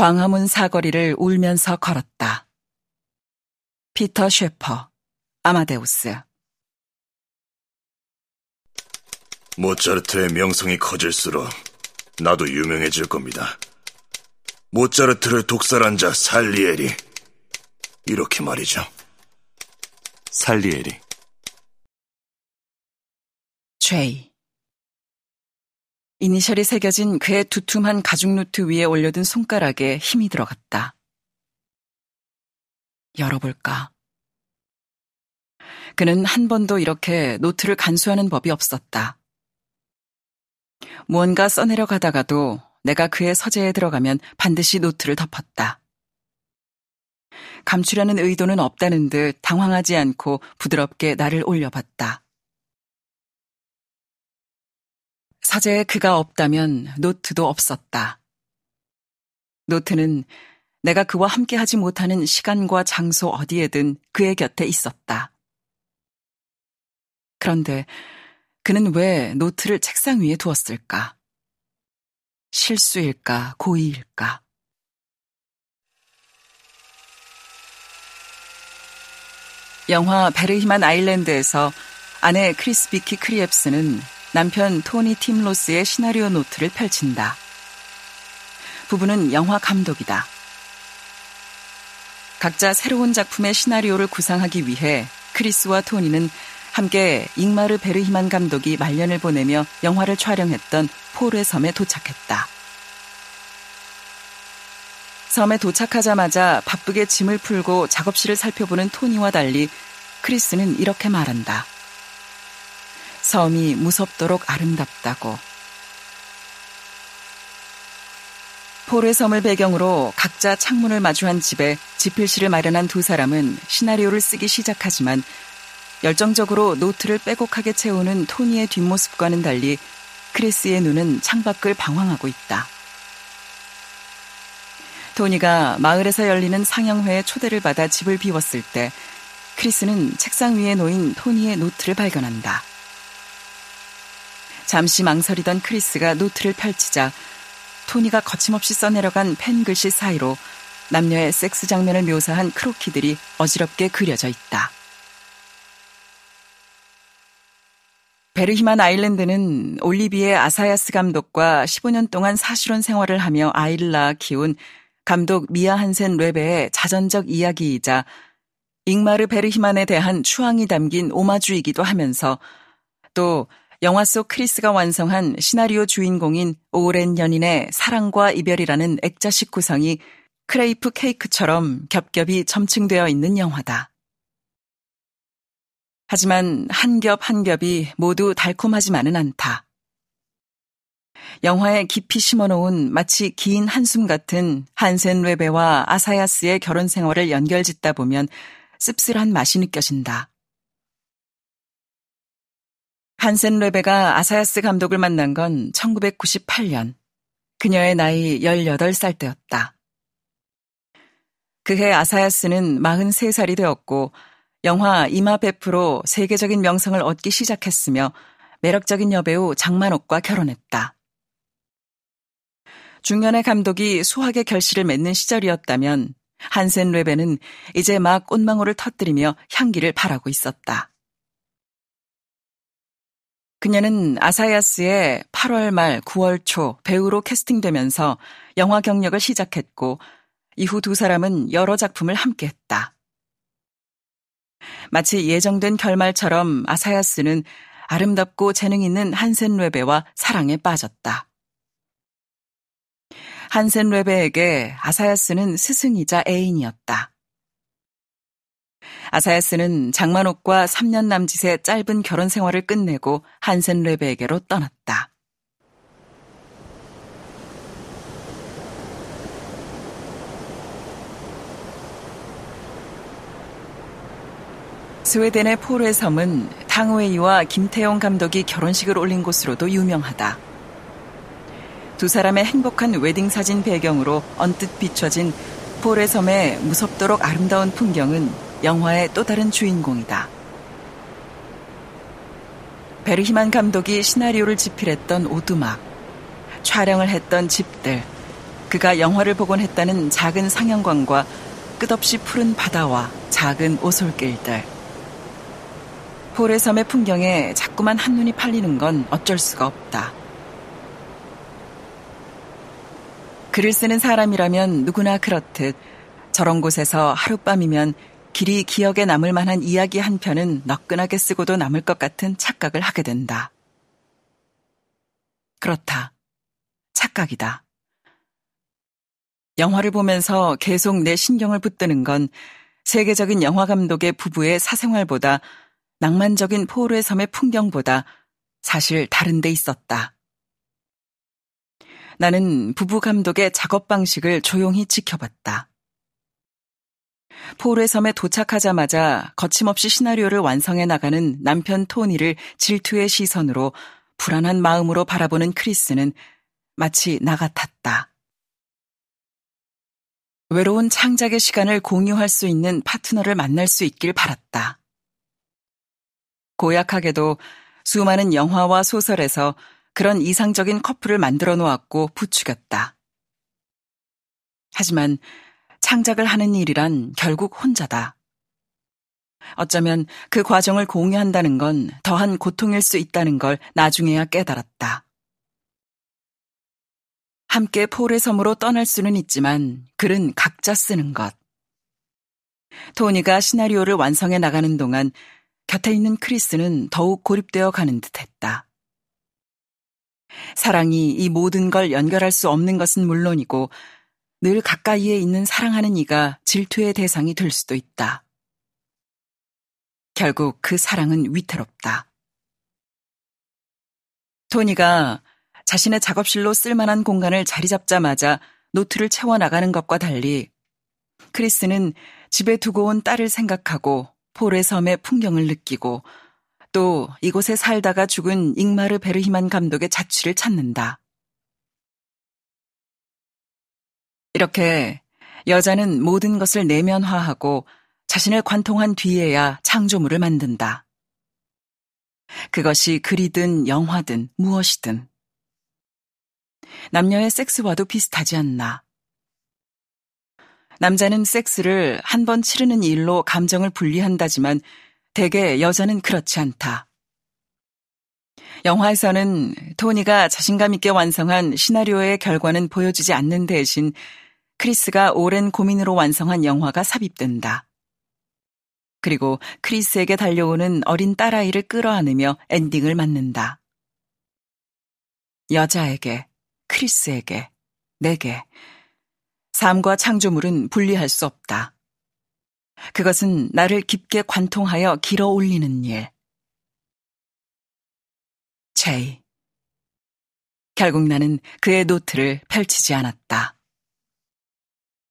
광화문 사거리를 울면서 걸었다. 피터 쉐퍼, 아마데우스. 모차르트의 명성이 커질수록 나도 유명해질 겁니다. 모차르트를 독살한 자 살리에리. 이렇게 말이죠. 살리에리. J. 이니셜이 새겨진 그의 두툼한 가죽 노트 위에 올려둔 손가락에 힘이 들어갔다. 열어볼까? 그는 한 번도 이렇게 노트를 간수하는 법이 없었다. 무언가 써내려 가다가도 내가 그의 서재에 들어가면 반드시 노트를 덮었다. 감추려는 의도는 없다는 듯 당황하지 않고 부드럽게 나를 올려봤다. 서재에 그가 없다면 노트도 없었다. 노트는 내가 그와 함께 하지 못하는 시간과 장소 어디에든 그의 곁에 있었다. 그런데 그는 왜 노트를 책상 위에 두었을까? 실수일까, 고의일까? 영화 베르히만 아일랜드에서 아내 크리스 비키 크립스는 남편 토니 팀 로스의 시나리오 노트를 펼친다. 부부는 영화 감독이다. 각자 새로운 작품의 시나리오를 구상하기 위해 크리스와 토니는 함께 잉마르 베르히만 감독이 말년을 보내며 영화를 촬영했던 포뢰 섬에 도착했다. 섬에 도착하자마자 바쁘게 짐을 풀고 작업실을 살펴보는 토니와 달리 크리스는 이렇게 말한다. 섬이 무섭도록 아름답다고. 폴의 섬을 배경으로 각자 창문을 마주한 집에 지필실을 마련한 두 사람은 시나리오를 쓰기 시작하지만 열정적으로 노트를 빼곡하게 채우는 토니의 뒷모습과는 달리 크리스의 눈은 창밖을 방황하고 있다. 토니가 마을에서 열리는 상영회에 초대를 받아 집을 비웠을 때 크리스는 책상 위에 놓인 토니의 노트를 발견한다. 잠시 망설이던 크리스가 노트를 펼치자 토니가 거침없이 써내려간 펜 글씨 사이로 남녀의 섹스 장면을 묘사한 크로키들이 어지럽게 그려져 있다. 베르히만 아일랜드는 올리비에 아사야스 감독과 15년 동안 사실혼 생활을 하며 아이를 낳아 키운 감독 미아 한센 레베의 자전적 이야기이자 잉마르 베르히만에 대한 추앙이 담긴 오마주이기도 하면서 또 영화 속 크리스가 완성한 시나리오 주인공인 오랜 연인의 사랑과 이별이라는 액자식 구성이 크레이프 케이크처럼 겹겹이 점층되어 있는 영화다. 하지만 한 겹 한 겹이 모두 달콤하지만은 않다. 영화에 깊이 심어놓은 마치 긴 한숨 같은 한센 레베와 아사야스의 결혼 생활을 연결짓다 보면 씁쓸한 맛이 느껴진다. 한센 레베가 아사야스 감독을 만난 건 1998년. 그녀의 나이 18살 때였다. 그해 아사야스는 43살이 되었고 영화 이마 베프로 세계적인 명성을 얻기 시작했으며 매력적인 여배우 장만옥과 결혼했다. 중년의 감독이 수학의 결실을 맺는 시절이었다면 한센 레베는 이제 막 꽃망울을 터뜨리며 향기를 바라고 있었다. 그녀는 아사야스의 8월 말 9월 초 배우로 캐스팅되면서 영화 경력을 시작했고 이후 두 사람은 여러 작품을 함께 했다. 마치 예정된 결말처럼 아사야스는 아름답고 재능 있는 한센 레베와 사랑에 빠졌다. 한센 레베에게 아사야스는 스승이자 애인이었다. 아사야스는 장만옥과 3년 남짓의 짧은 결혼 생활을 끝내고 한센 레베에게로 떠났다. 스웨덴의 포르의 섬은 탕웨이와 김태용 감독이 결혼식을 올린 곳으로도 유명하다. 두 사람의 행복한 웨딩 사진 배경으로 언뜻 비춰진 포르의 섬의 무섭도록 아름다운 풍경은 영화의 또 다른 주인공이다. 베르히만 감독이 시나리오를 집필했던 오두막, 촬영을 했던 집들, 그가 영화를 보곤 했다는 작은 상영관과 끝없이 푸른 바다와 작은 오솔길들. 폴의 섬의 풍경에 자꾸만 한눈이 팔리는 건 어쩔 수가 없다. 글을 쓰는 사람이라면 누구나 그렇듯 저런 곳에서 하룻밤이면 길이 기억에 남을 만한 이야기 한 편은 너끈하게 쓰고도 남을 것 같은 착각을 하게 된다. 그렇다. 착각이다. 영화를 보면서 계속 내 신경을 붙드는 건 세계적인 영화 감독의 부부의 사생활보다 낭만적인 포르의 섬의 풍경보다 사실 다른 데 있었다. 나는 부부 감독의 작업 방식을 조용히 지켜봤다. 포르의 섬에 도착하자마자 거침없이 시나리오를 완성해 나가는 남편 토니를 질투의 시선으로 불안한 마음으로 바라보는 크리스는 마치 나 같았다. 외로운 창작의 시간을 공유할 수 있는 파트너를 만날 수 있길 바랐다. 고약하게도 수많은 영화와 소설에서 그런 이상적인 커플을 만들어 놓았고 부추겼다. 하지만 창작을 하는 일이란 결국 혼자다. 어쩌면 그 과정을 공유한다는 건 더한 고통일 수 있다는 걸 나중에야 깨달았다. 함께 폴의 섬으로 떠날 수는 있지만 글은 각자 쓰는 것. 토니가 시나리오를 완성해 나가는 동안 곁에 있는 크리스는 더욱 고립되어 가는 듯 했다. 사랑이 이 모든 걸 연결할 수 없는 것은 물론이고 늘 가까이에 있는 사랑하는 이가 질투의 대상이 될 수도 있다. 결국 그 사랑은 위태롭다. 토니가 자신의 작업실로 쓸만한 공간을 자리 잡자마자 노트를 채워나가는 것과 달리 크리스는 집에 두고 온 딸을 생각하고 폴의 섬의 풍경을 느끼고 또 이곳에 살다가 죽은 잉마르 베르히만 감독의 자취를 찾는다. 이렇게 여자는 모든 것을 내면화하고 자신을 관통한 뒤에야 창조물을 만든다. 그것이 글이든 영화든 무엇이든. 남녀의 섹스와도 비슷하지 않나. 남자는 섹스를 한 번 치르는 일로 감정을 분리한다지만 대개 여자는 그렇지 않다. 영화에서는 토니가 자신감 있게 완성한 시나리오의 결과는 보여주지 않는 대신 크리스가 오랜 고민으로 완성한 영화가 삽입된다. 그리고 크리스에게 달려오는 어린 딸아이를 끌어안으며 엔딩을 맞는다. 여자에게, 크리스에게, 내게, 삶과 창조물은 분리할 수 없다. 그것은 나를 깊게 관통하여 길어 올리는 일. 제이. 결국 나는 그의 노트를 펼치지 않았다.